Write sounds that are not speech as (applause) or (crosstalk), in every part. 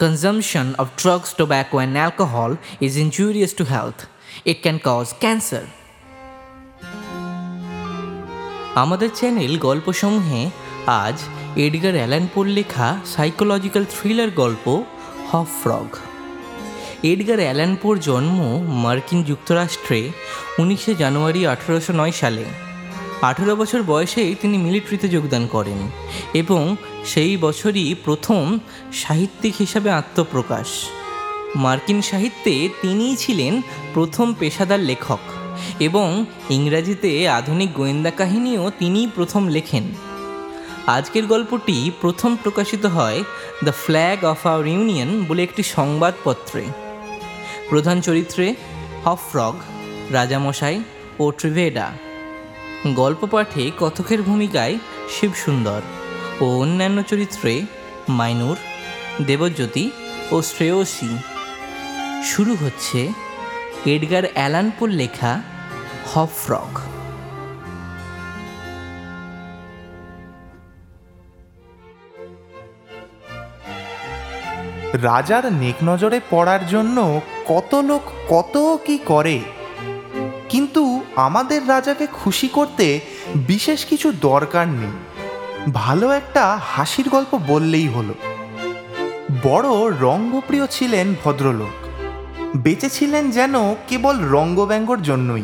Consumption of drugs, tobacco, and alcohol is injurious to health. It can cause cancer. আমাদের channel গল্পসমূহে আজ Edgar Allan পোর লেখা psychological thriller গল্প hop frog Edgar Allan পোর জন্ম মার্কিন যুক্তরাষ্ট্রে উনিশে জানুয়ারি আঠেরোশো নয় সালে আঠেরো বছর বয়সেই তিনি মিলিটারিতে যোগদান করেন এবং সেই বছরই প্রথম সাহিত্যিক হিসাবে আত্মপ্রকাশ। মার্কিন সাহিত্যে তিনিই ছিলেন প্রথম পেশাদার লেখক এবং ইংরাজিতে আধুনিক গোয়েন্দা কাহিনীও তিনিই প্রথম লেখেন। আজকের গল্পটি প্রথম প্রকাশিত হয় the flag of our union বলে একটি সংবাদপত্রে। প্রধান চরিত্রে হফ হফরগ, রাজামশাই ও ট্রিভেডা। গল্প পাঠে কথকের ভূমিকায় শিবসুন্দর ও অন্যান্য চরিত্রে মাইনুর, দেবজ্যোতি ও শ্রেয়সী। শুরু হচ্ছে এডগার অ্যালানপুর লেখা হফরগ রাজার নেক নজরে পড়ার জন্য কত লোক কত কি করে? আমাদের রাজাকে খুশি করতে বিশেষ কিছু দরকার নেই। ভালো একটা হাসির গল্প বললেই হলো। বড় রঙ্গপ্রিয় ছিলেন ভদ্রলোক। বেঁচে ছিলেন যেন কেবল রঙ্গব্যঙ্গর জন্যই।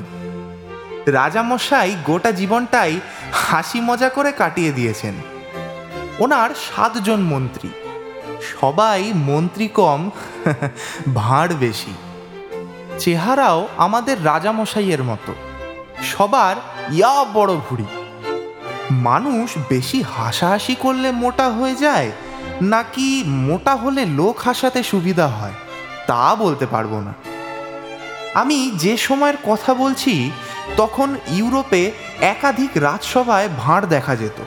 রাজামশাই গোটা জীবনটাই হাসি মজা করে কাটিয়ে দিয়েছেন। ওনার সাতজন মন্ত্রী। সবাই মন্ত্রী কম, ভাঁড় বেশি। চেহারাও আমাদের রাজামশাইয়ের মতো। সবার ইয়া বড় ভুড়ি। মানুষ বেশি হাসাহাসি করলে মোটা হয়ে যায়, নাকি মোটা হলে লোক হাসাতে সুবিধা হয়, তা বলতে পারব না। আমি যে সময়ের কথা বলছি, তখন ইউরোপে একাধিক রাজসভায় ভাঁড় দেখা যেত।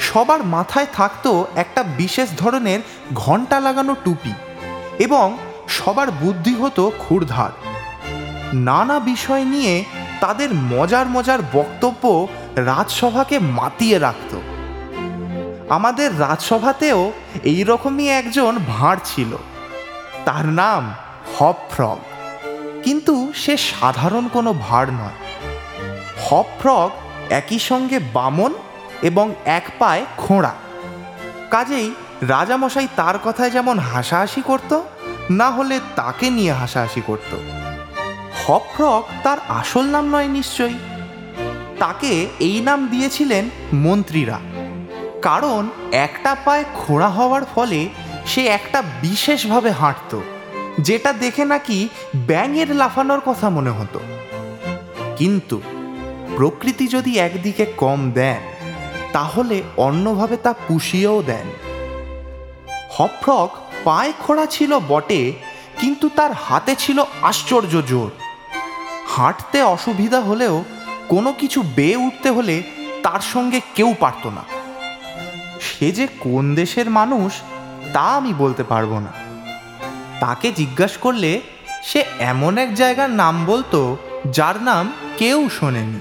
সবার মাথায় থাকতো একটা বিশেষ ধরনের ঘণ্টা লাগানো টুপি এবং সবার বুদ্ধি হতো ক্ষুরধার। নানা বিষয় নিয়ে তাদের মজার মজার বক্তব্য রাজসভাকে মাতিয়ে রাখত। আমাদের রাজসভাতেও এই রকমই একজন ভাঁড় ছিল। তার নাম হপ হপফ্রগ। কিন্তু সে সাধারণ কোনো ভাঁড় নয়। হপ হপফ্রগ একই সঙ্গে বামন এবং এক পায়ে খোঁড়া। কাজেই রাজামশাই তার কথায় যেমন হাসাহাসি করত, না হলে তাকে নিয়ে হাসাহাসি করত। হপফ্রগ তার আসল নাম নয় নিশ্চয়ই। তাকে এই নাম দিয়েছিলেন মন্ত্রীরা। কারণ একটা পায়ে খোঁড়া হওয়ার ফলে সে একটা বিশেষভাবে হাঁটত, যেটা দেখে নাকি ব্যাঙের লাফানোর কথা মনে হতো। কিন্তু প্রকৃতি যদি একদিকে কম দেন, তাহলে অন্যভাবে তা পুষিয়েও দেন। হফ্রক পায়ে খোড়া ছিল বটে, কিন্তু তার হাতে ছিল আশ্চর্য জোর। হাঁটতে অসুবিধা হলেও কোনো কিছু বেয়ে উঠতে হলে তার সঙ্গে কেউ পারত না। সে যে কোন দেশের মানুষ তা আমি বলতে পারব না। তাকে জিজ্ঞাস করলে সে এমন এক জায়গার নাম বলতো যার নাম কেউ শোনেনি।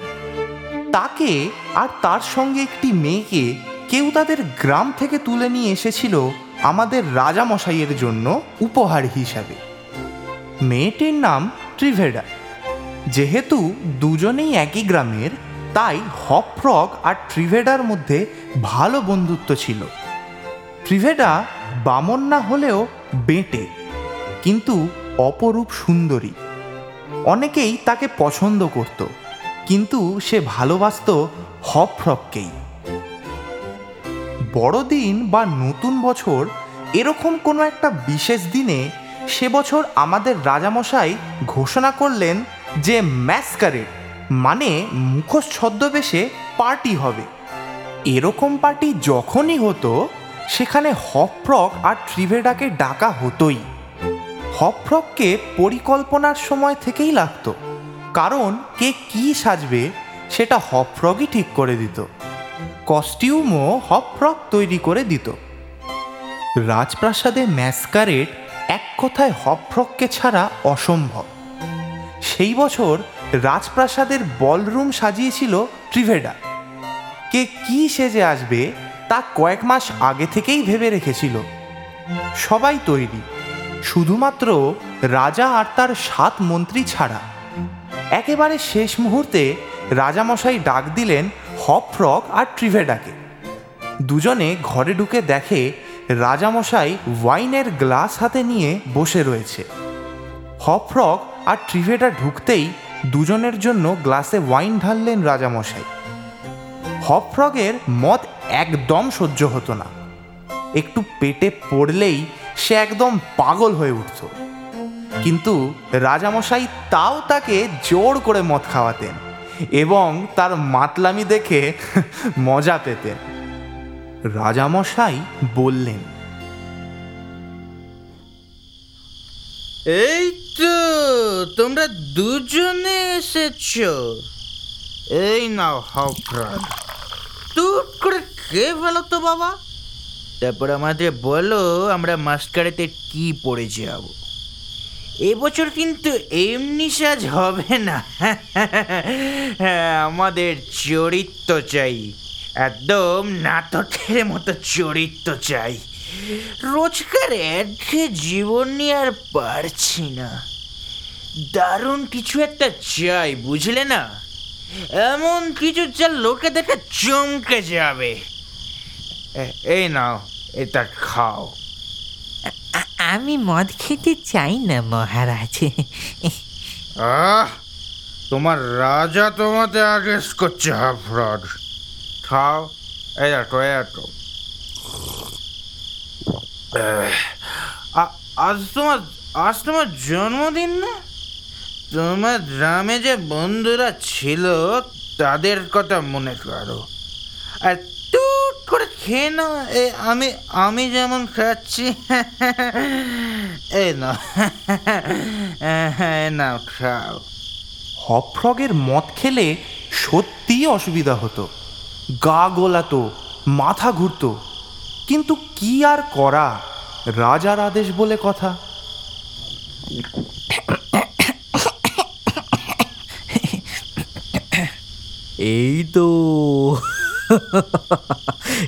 তাকে আর তার সঙ্গে একটি মেয়েকে কেউ তাদের গ্রাম থেকে তুলে নিয়ে এসেছিল আমাদের রাজামশাইয়ের জন্য উপহার হিসাবে। মেয়েটির নাম ট্রিভেডা যেহেতু দুজনেই একই গ্রামের, তাই হপফ্রগ আর ট্রিভেডার মধ্যে ভালো বন্ধুত্ব ছিল। ট্রিভেডা বামন না হলেও বেঁটে, কিন্তু অপরূপ সুন্দরী। অনেকেই তাকে পছন্দ করত, কিন্তু সে ভালোবাসত হপফ্রককেই বড়দিন বা নতুন বছর এরকম কোনো একটা বিশেষ দিনে সে বছর আমাদের রাজামশাই ঘোষণা করলেন যে ম্যাসকারেট মানে মুখোশ ছদ্মবেশে পার্টি হবে। এরকম পার্টি যখনই হতো, সেখানে হপফ্রক আর ট্রিভেডাকে ডাকা হতোই। হপফ্রককে পরিকল্পনার সময় থেকেই লাগতো, কারণ কে কি সাজবে সেটা হপফ্রগই ঠিক করে দিত। কস্টিউমও হপফ্রক তৈরি করে দিত। রাজপ্রাসাদে ম্যাসকারেট এক কথায় হপফ্রককে ছাড়া অসম্ভব। সেই বছর রাজপ্রাসাদের বলরুম সাজিয়েছিল ট্রিভেডা কে কি সেজে আসবে তা কয়েক মাস আগে থেকেই ভেবে রেখেছিল। সবাই তৈরি, শুধুমাত্র রাজা আর তার সাত মন্ত্রী ছাড়া। একেবারে শেষ মুহূর্তে রাজামশাই ডাক দিলেন হপফ্রগ আর ট্রিভেডাকে দুজনে ঘরে ঢুকে দেখে রাজামশাই ওয়াইনের গ্লাস হাতে নিয়ে বসে রয়েছে। হপফ্রগ আর ট্রিভেটা ঢুকতেই দুজনের জন্য গ্লাসে ওয়াইন ঢাললেন রাজামশাই। হপফ্রগের মদ একদম সহ্য হতো না। একটু পেটে পড়লেই সে একদম পাগল হয়ে উঠত। কিন্তু রাজামশাই তাও তাকে জোর করে মদ খাওয়াতেন এবং তার মাতলামি দেখে (laughs) মজা পেতেন। রাজামশাই বললেন, এই তো তোমরা দুজনে এসেছ। এই নাও হপরান টুট করে কে বলো তো বাবা? তারপর আমাদের বলো, আমরা মাস্কারেতে কি পড়ে যাব। এবছর কিন্তু এমনি সাজ হবে না। হ্যাঁ আমাদের চরিত্র চাই। একদম নাটকের মতো চরিত্র চাই। রোজকার একঘে জীবন নিয়ে আর পারছি না। দারুণ কিছু একটা চাই বুঝলে না? এমন কিছু যা লোকে দেখে চমকে যাবে। এ- এই নাও এটা খাও। আমি মদ খেতে চাই না মহারাজ। আহ তোমার রাজা তোমাতে আদেশ করছে হাফরাজ খাও এই আহ, আ- আজ তোমার আজ তোমার জন্মদিন না? তোমার গ্রামে যে বন্ধুরা ছিল, তাদের কথা মনে করো। আর টুট করে খেয়ে নাও, এ, আমি আমি যেমন খাচ্ছি। এই না নাও, খাও। হপফ্রগের মদ খেলে সত্যিই অসুবিধা হতো। গা গোলাতো, মাথা ঘুরতো। কিন্তু কি আর করা? রাজার আদেশ বলে কথা। এই তো।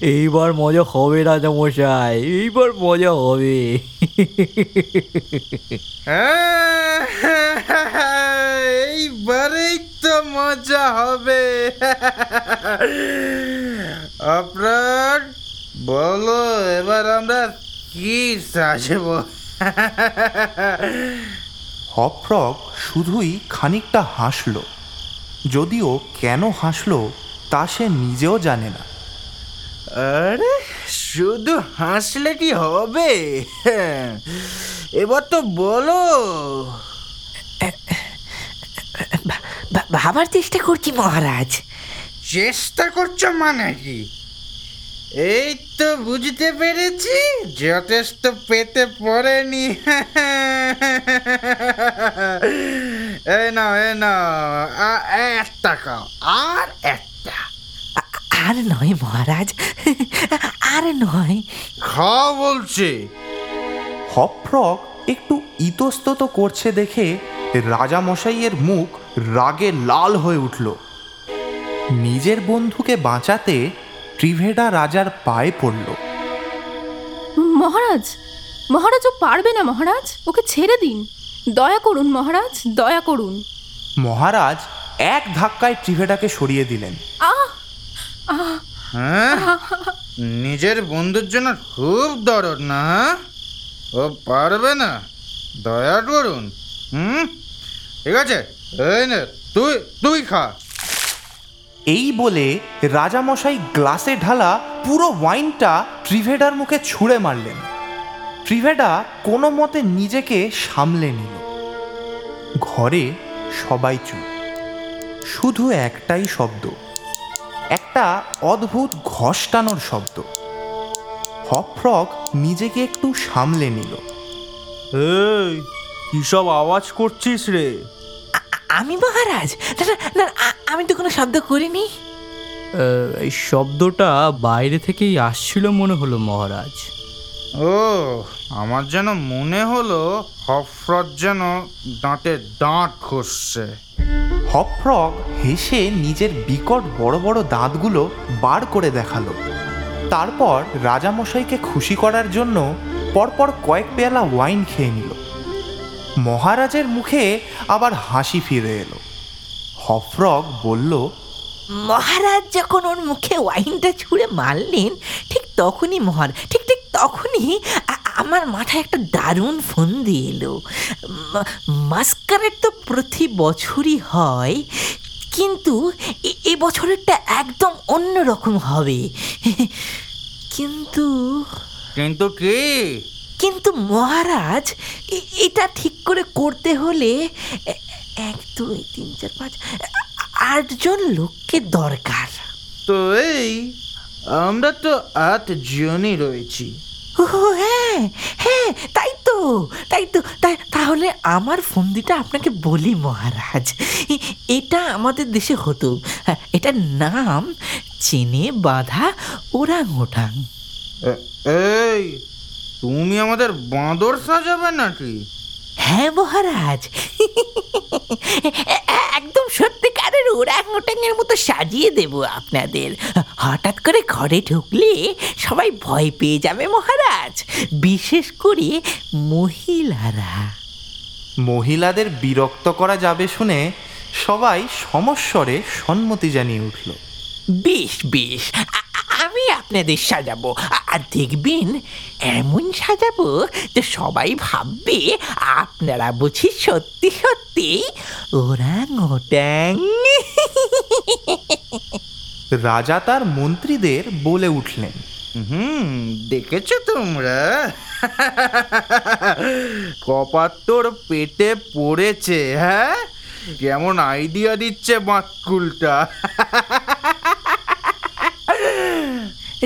এইবার মজা হবে রাজা মশাই এইবার মজা হবে। এইবারেই তো মজা হবে। আপনার বলো এবার আমরা কি সাজব হপফ্রগ শুধুই খানিকটা হাসলো। যদিও কেন হাসলো তা সে নিজেও জানে না। আরে শুধু হাসলে কি হবে? এবার তো বলো। ভাবার চেষ্টা করছি মহারাজ। চেষ্টা করছ মানে কি? এই তো বুঝতে পেরেছি যথেষ্ট পেতে পড়েনি। এই নাও এই নাও আ- একটা খাও আর একটা। আর নয় মহারাজ আর নয়। খাও বলছি। হপফ্রগ একটু ইতস্তত করছে দেখে রাজামশাইয়ের মুখ রাগে লাল হয়ে উঠল। নিজের বন্ধুকে বাঁচাতে ট্রিভেডা রাজার পায়ে পড়ল। মহারাজ মহারাজ ও পারবে না মহারাজ ওকে ছেড়ে দিন। দয়া করুন মহারাজ দয়া করুন। মহারাজ এক ধাক্কায় ট্রিভেডাকে সরিয়ে দিলেন। আহ! আহ! হ্যাঁ? নিজের বন্ধুর জন্য খুব দরদ না হ্যাঁ? ও পারবে না। দয়া করুন। হুম? ঠিক আছে? তুই তুই খা। এই বলে রাজামশাই গ্লাসে ঢালা পুরো ওয়াইনটা ট্রিভেডার মুখে ছুঁড়ে মারলেন। ট্রিভেডা কোনো মতে নিজেকে সামলে নিল। ঘরে সবাই চুপ। শুধু একটাই শব্দ। একটা অদ্ভুত ঘষ্টানোর শব্দ। হপফ্রগ নিজেকে একটু সামলে নিল। এই কিসব আওয়াজ করছিস রে? আমি মহারাজ। না আমি তো কোনো শব্দ করিনি। এই শব্দটা বাইরে থেকেই আসছিল মনে হলো মহারাজ। ও আমার যেন মনে হলো হফরত যেন দাঁতে দাঁত ঘষছে। হপফ্রগ হেসে নিজের বিকট বড় বড় দাঁতগুলো বার করে দেখাল। তারপর রাজামশাইকে খুশি করার জন্য পরপর কয়েক পেয়ালা ওয়াইন খেয়ে নিল। মহারাজের মুখে আবার হাসি ফিরে এলো। হফরগ বলল মহারাজ যখন ওর মুখে ওয়াইনটা ছুঁড়ে মারলেন ঠিক তখনই মহার ঠিক ঠিক তখনই আমার মাথায় একটা দারুণ ফন্দি এলো। মা- মাস্কারের তো প্রতি বছরই হয় কিন্তু এ- বছরেরটা একদম অন্য রকম হবে। কিন্তু কিন্তু কি? কিন্তু মহারাজ এটা ঠিক করে করতে হলে এক দুই তিন চার পাঁচ আটজন লোককে দরকার। তো এই আমরা তো আট জনই রয়েছি। ও হ্যাঁ হ্যাঁ তাই তো তাই তো তাই তাহলে আমার ফন্দিটা আপনাকে বলি মহারাজ এটা আমাদের দেশে হতো। হ্যাঁ, এটার নাম চেনে বাঁধা ওরাং এ- এই তুমি আমাদের বাঁদর সাজাবে নাকি? হ্যাঁ মহারাজ। একদম সত্যিকারের ওরাং ওটাঙের মতো সাজিয়ে দেব আপনাদের। হঠাৎ করে ঘরে ঢুকলে সবাই ভয় পেয়ে যাবে মহারাজ। বিশেষ করে মহিলারা। মহিলাদের বিরক্ত করা যাবে শুনে সবাই সমস্বরে সম্মতি জানিয়ে উঠল। বেশ বেশ। আমি আপনাদের সাজাবো। আর দেখবেন এমন সাজাবো যে সবাই ভাববে আপনারা বুঝি সত্যি সত্যি ওরাং ওটাং রাজা তার মন্ত্রীদের বলে উঠলেন। হুম দেখেছ তোমরা? কপাত তোর পেটে পড়েছে হ্যাঁ? কেমন আইডিয়া দিচ্ছে বাঁকুলটা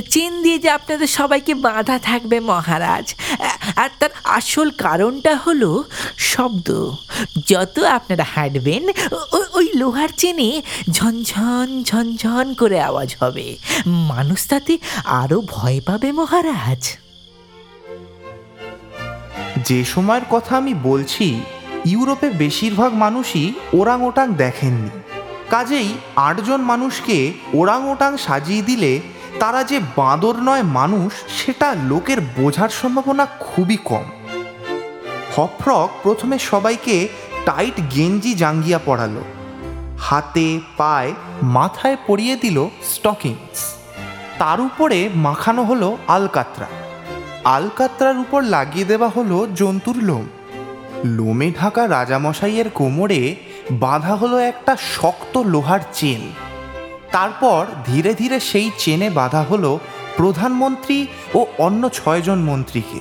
চেন দিয়ে যে আপনাদের সবাইকে বাঁধা থাকবে, মহারাজ। আর তার আসল কারণটা হলো শব্দ। যত আপনারা হাঁটবেন ওই লোহার চেনে ঝনঝন ঝনঝন করে আওয়াজ হবে। মানুষ তাতে আরও ভয় পাবে, মহারাজ। যে সময়ের কথা আমি বলছি, ইউরোপে বেশিরভাগ মানুষই ওরাং ওটাং দেখেননি। কাজেই আটজন মানুষকে ওরাং ওটাং সাজিয়ে দিলে তারা যে বাঁদর নয় মানুষ, সেটা লোকের বোঝার সম্ভাবনা খুবই কম। হফরক প্রথমে সবাইকে টাইট গেঞ্জি জাঙ্গিয়া পরালো। হাতে, পায়ে, মাথায় পরিয়ে দিল স্টকিংস তার উপরে মাখানো হলো আলকাত্রা। আলকাত্রার উপর লাগিয়ে দেওয়া হলো জন্তুর লোম। লোমে ঢাকা রাজামশাইয়ের কোমরে বাঁধা হলো একটা শক্ত লোহার চেন। তারপর ধীরে ধীরে সেই চেনে বাঁধা হলো প্রধানমন্ত্রী ও অন্য ছয়জন মন্ত্রীকে।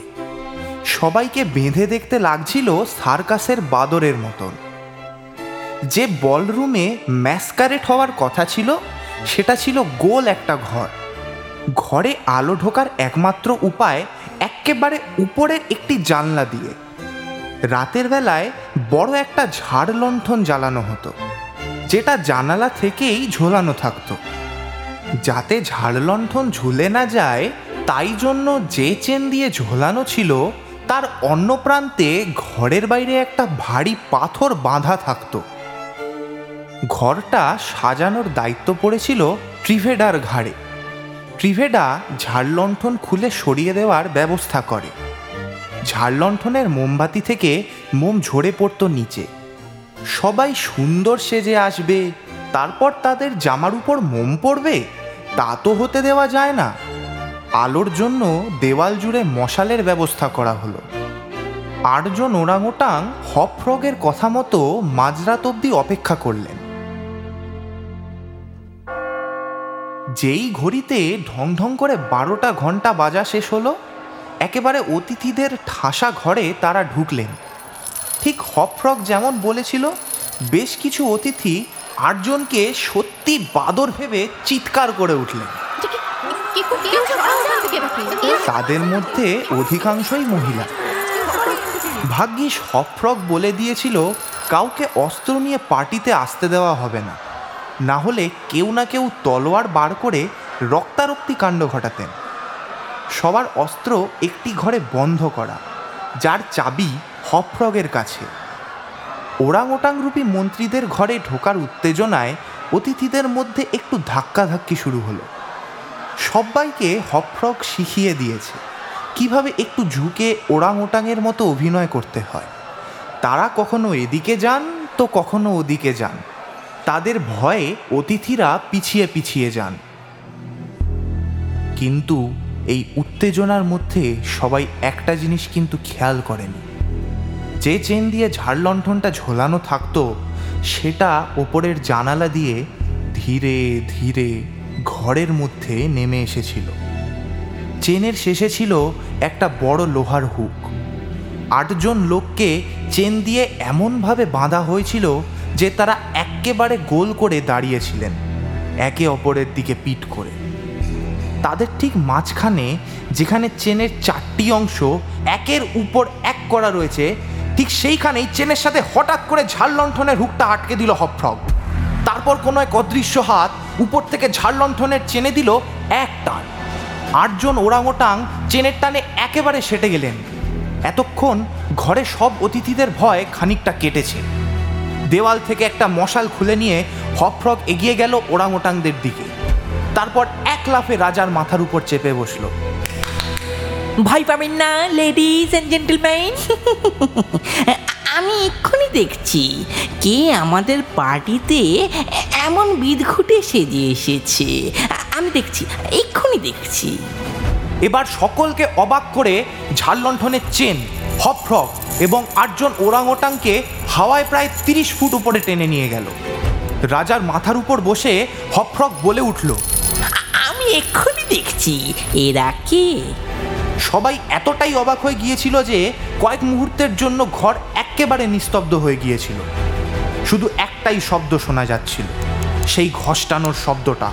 সবাইকে বেঁধে দেখতে লাগছিল সার্কাসের বাদরের মতন। যে বলরুমে ম্যাসকারেট হওয়ার কথা ছিল, সেটা ছিল গোল একটা ঘর। ঘরে আলো ঢোকার একমাত্র উপায় এক্কেবারে উপরের একটি জানলা দিয়ে। রাতের বেলায় বড় একটা ঝাড় লণ্ঠন জ্বালানো হতো। যেটা জানালা থেকেই ঝোলানো থাকতো। যাতে ঝাড় লণ্ঠন ঝুলে না যায়, তাই জন্য যে চেন দিয়ে ঝোলানো ছিল, তার অন্য প্রান্তে ঘরের বাইরে একটা ভারী পাথর বাঁধা থাকতো। ঘরটা সাজানোর দায়িত্ব পড়েছিল ট্রিভেডার ঘাড়ে। ট্রিভেডা ঝাড়লণ্ঠন খুলে সরিয়ে দেওয়ার ব্যবস্থা করে। ঝাড়লণ্ঠনের মোমবাতি থেকে মোম ঝরে পড়তো নিচে। সবাই সুন্দর সেজে আসবে, তারপর তাদের জামার উপর মোম পড়বে তা তো হতে দেওয়া যায় না। আলোর জন্য দেওয়াল জুড়ে মশালের ব্যবস্থা করা হলো। আটজন ওরাংওটাং হপফ্রগের কথা মতো মাঝরাত অবধি অপেক্ষা করলেন। যেই ঘড়িতে ঢং ঢং করে বারোটা ঘণ্টা বাজা শেষ হলো, একেবারে অতিথিদের ঠাসা ঘরে তারা ঢুকলেন। ঠিক হপফ্রগ যেমন বলেছিল বেশ কিছু অতিথি আটজনকে সত্যি বাদর ভেবে চিৎকার করে উঠলেন। তাদের মধ্যে অধিকাংশই মহিলা। ভাগ্যিস হপফ্রগ বলে দিয়েছিল কাউকে অস্ত্র নিয়ে পার্টিতে আসতে দেওয়া হবে না। না হলে কেউ না কেউ তলোয়ার বার করে রক্তারক্তি কাণ্ড ঘটাতেন। সবার অস্ত্র একটি ঘরে বন্ধ করা যার চাবি হপফ্রগের কাছে। ওরাং ওটাংরূপী মন্ত্রীদের ঘরে ঢোকার উত্তেজনায় অতিথিদের মধ্যে একটু ধাক্কাধাক্কি শুরু হলো। সবাইকে হপফ্রগ শিখিয়ে দিয়েছে, কীভাবে একটু ঝুঁকে ওরাং ওটাংয়ের মতো অভিনয় করতে হয়। তারা কখনো এদিকে যান, তো কখনো ওদিকে যান। তাদের ভয়ে অতিথিরা পিছিয়ে পিছিয়ে যান। কিন্তু এই উত্তেজনার মধ্যে সবাই একটা জিনিস কিন্তু খেয়াল করেনি। যে চেন দিয়ে ঝাড়লণ্ঠনটা ঝোলানো থাকতো, সেটা ওপরের জানালা দিয়ে ধীরে ধীরে ঘরের মধ্যে নেমে এসেছিল। চেনের শেষে ছিল একটা বড় লোহার হুক। আটজন লোককে চেন দিয়ে এমনভাবে বাঁধা হয়েছিল যে তারা একেবারে গোল করে দাঁড়িয়েছিলেন, একে অপরের দিকে পিট করে। তাদের ঠিক মাঝখানে যেখানে চেনের চারটি অংশ একের উপর এক করা রয়েছে ঠিক সেইখানেই চেনের সাথে হঠাৎ করে ঝাড় লণ্ঠনের হুকটা আটকে দিল হপফ্রগ। তারপর কোনো এক অদৃশ্য হাত উপর থেকে ঝাড় লণ্ঠনের চেনে দিল এক টান। আটজন ওরাংওটাং চেনের টানে একেবারে সেটে গেলেন। এতক্ষণ ঘরে সব অতিথিদের ভয় খানিকটা কেটেছে। দেওয়াল থেকে একটা মশাল খুলে নিয়ে হপফ্রগ এগিয়ে গেল ওরাংওটাংদের দিকে। তারপর এক লাফে রাজার মাথার উপর চেপে বসল। ভয় পাবেন না লেডিস অ্যান্ড জেন্টলম্যান আমি এক্ষুনি দেখছি কে আমাদের পার্টিতে এমন বিদঘুটে সেজে এসেছে। আমি দেখছি এক্ষুনি দেখছি। এবার সকলকে অবাক করে ঝাড়লণ্ঠনের চেন হপফ্রগ এবং আটজন ওরাং ওটাংকে হাওয়ায় প্রায় তিরিশ ফুট উপরে টেনে নিয়ে গেল। রাজার মাথার উপর বসে হপফ্রগ বলে উঠল আমি এক্ষুনি দেখছি এরা কে? সবাই এতটাই অবাক হয়ে গিয়েছিল যে কয়েক মুহূর্তের জন্য ঘর একেবারে নিস্তব্ধ হয়ে গিয়েছিল। শুধু একটাই শব্দ শোনা যাচ্ছিল, সেই ঘষ্টানোর শব্দটা,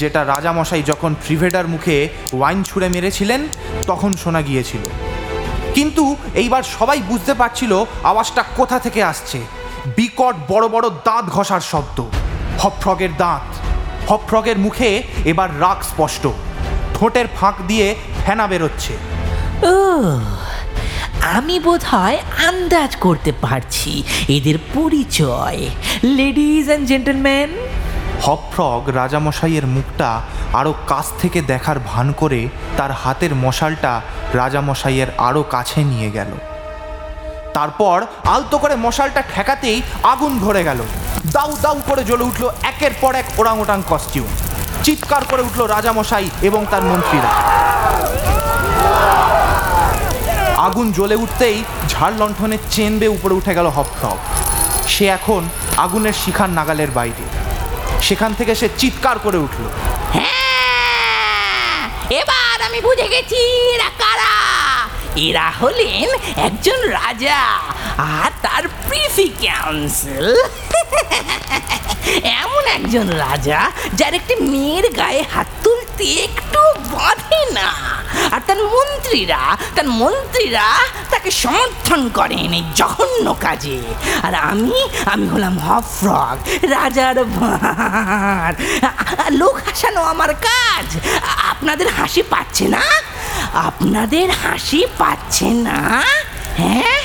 যেটা রাজামশাই যখন প্রিভেডার মুখে ওয়াইন ছুঁড়ে মেরেছিলেন, তখন শোনা গিয়েছিল। কিন্তু এইবার সবাই বুঝতে পারছিল আওয়াজটা কোথা থেকে আসছে। বিকট বড় বড় দাঁত ঘষার শব্দ, হপফ্রগের দাঁত, হপফ্রগের মুখে এবার রাগ স্পষ্ট। ঠোঁটের ফাঁক দিয়ে ফেনা বেরোচ্ছে। ও আমি বোধ হয় আন্দাজ করতে পারছি এদের পরিচয়। লেডিস অ্যান্ড জেন্টলম্যান হপফ্রগ রাজামশাইয়ের মুখটা আরও কাছ থেকে দেখার ভান করে তার হাতের মশালটা রাজামশাইয়ের আরও কাছে নিয়ে গেল। তারপর আলতো করে মশালটা ঠেকাতেই আগুন ধরে গেল। দাউ দাউ করে জ্বলে উঠল একের পর এক ওরাংওটাং কস্টিউম চিৎকার করে উঠল রাজামশাই এবং তার মন্ত্রীরা। আগুন জ্বলে উঠতেই ঝাড় লণ্ঠনের চেন বেয়ে উপরে উঠে গেল হপফ্রগ সে এখন আগুনের শিখার নাগালের বাইরে। সেখান থেকে সে চিৎকার করে উঠল। হ্যাঁ, এবার আমি বুঝে গেছি এরা কারা। এরা হলেন একজন রাজা। আর তার প্রিফি কাউন্সিল (laughs) এমন একজন রাজা যার একটি মেয়ের গায়ে হাত তুলতে একটু বাঁধে না। আর তার মন্ত্রীরা তার মন্ত্রীরা তাকে সমর্থন করেন এই জঘন্য কাজে। আর আমি আমি হলাম হফ্রগ রাজার ভাঁড় লোক হাসানো আমার কাজ। আপনাদের হাসি পাচ্ছে না? আপনাদের হাসি পাচ্ছে না? হ্যাঁ?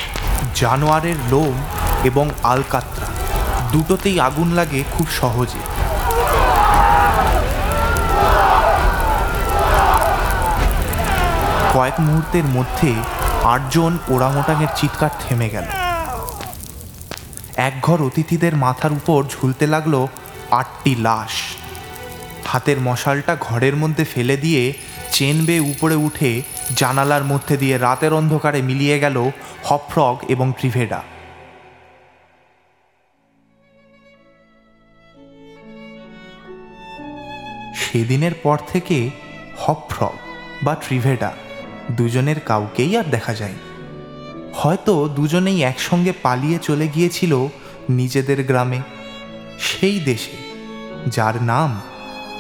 জানোয়ারের লোম এবং আলকাত্রা। দুটোতেই আগুন লাগে খুব সহজে। কয়েক মুহূর্তের মধ্যে আটজন ওরাংওটাংয়ের চিৎকার থেমে গেল। একঘর অতিথিদের মাথার উপর ঝুলতে লাগল আটটি লাশ। হাতের মশালটা ঘরের মধ্যে ফেলে দিয়ে চেন বেয়ে উপরে উঠে জানালার মধ্যে দিয়ে রাতের অন্ধকারে মিলিয়ে গেল হপফ্রগ এবং ট্রিভেডা সেদিনের পর থেকে হপফ্রগ বা ট্রিভেডা দুজনের কাউকেই আর দেখা যায় হয়তো দুজনেই একসঙ্গে পালিয়ে চলে গিয়েছিল নিজেদের গ্রামে, সেই দেশে, যার নাম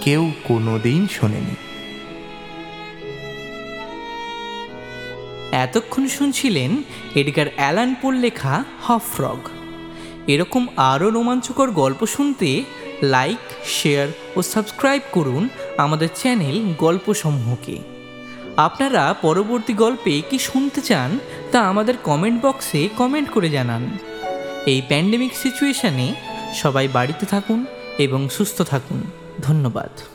কেউ কোনোদিন শোনেনি। এতক্ষণ শুনছিলেন এডগার অ্যালান পোর লেখা হফ ফ্রগ। এরকম আরও রোমাঞ্চকর গল্প শুনতে লাইক, শেয়ার ও সাবস্ক্রাইব করুন আমাদের চ্যানেল গল্পসমূহকে। আপনারা পরবর্তী গল্পে কি শুনতে চান তা আমাদের কমেন্ট বক্সে কমেন্ট করে জানান। এই প্যান্ডেমিক সিচুয়েশানে সবাই বাড়িতে থাকুন এবং সুস্থ থাকুন। ধন্যবাদ।